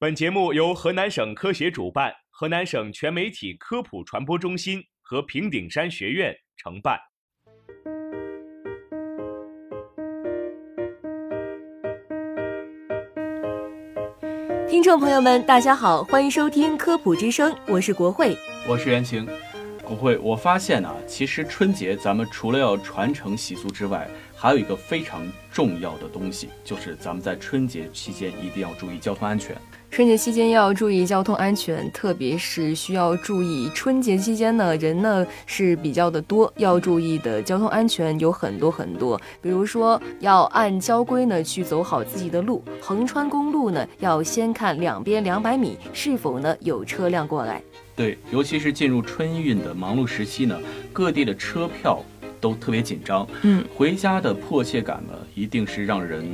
本节目由河南省科协主办，河南省全媒体科普传播中心和平顶山学院承办。听众朋友们，大家好，欢迎收听科普之声，我是国慧，我是袁晴。国慧，我发现啊，其实春节咱们除了要传承习俗之外，还有一个非常重要的东西，就是咱们在春节期间一定要注意交通安全。春节期间要注意交通安全，特别是需要注意春节期间呢，人呢是比较的多，要注意的交通安全有很多很多。比如说，要按交规呢去走好自己的路，横穿公路呢要先看两边两百米是否呢有车辆过来。对，尤其是进入春运的忙碌时期呢，各地的车票。都特别紧张，嗯，回家的迫切感呢，一定是让人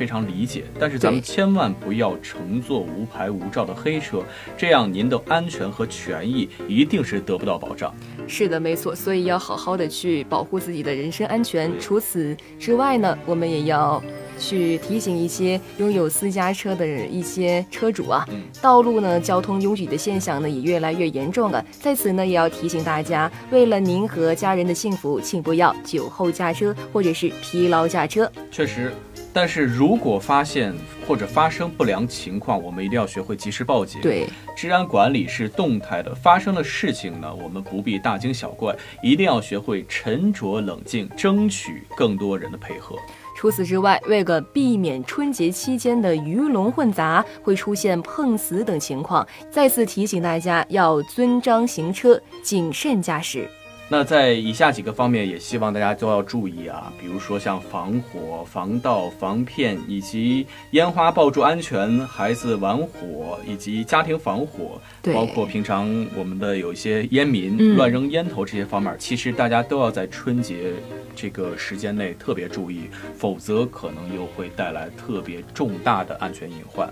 非常理解。但是咱们千万不要乘坐无牌无照的黑车，这样您的安全和权益一定是得不到保障。是的，没错，所以要好好的去保护自己的人身安全。除此之外呢，我们也要。去提醒一些拥有私家车的一些车主啊，道路呢交通拥挤的现象呢也越来越严重了。在此呢也要提醒大家，为了您和家人的幸福，请不要酒后驾车或者是疲劳驾车。确实，但是如果发现或者发生不良情况，我们一定要学会及时报警。对，治安管理是动态的，发生的事情呢，我们不必大惊小怪，一定要学会沉着冷静，争取更多人的配合。除此之外，为了避免春节期间的鱼龙混杂，会出现碰瓷等情况，再次提醒大家要遵章行车，谨慎驾驶。那在以下几个方面，也希望大家都要注意啊，比如说像防火、防盗、防骗，以及烟花爆竹安全、孩子玩火，以及家庭防火，包括平常我们的有一些烟民乱扔烟头这些方面，其实大家都要在春节这个时间内特别注意，否则可能又会带来特别重大的安全隐患。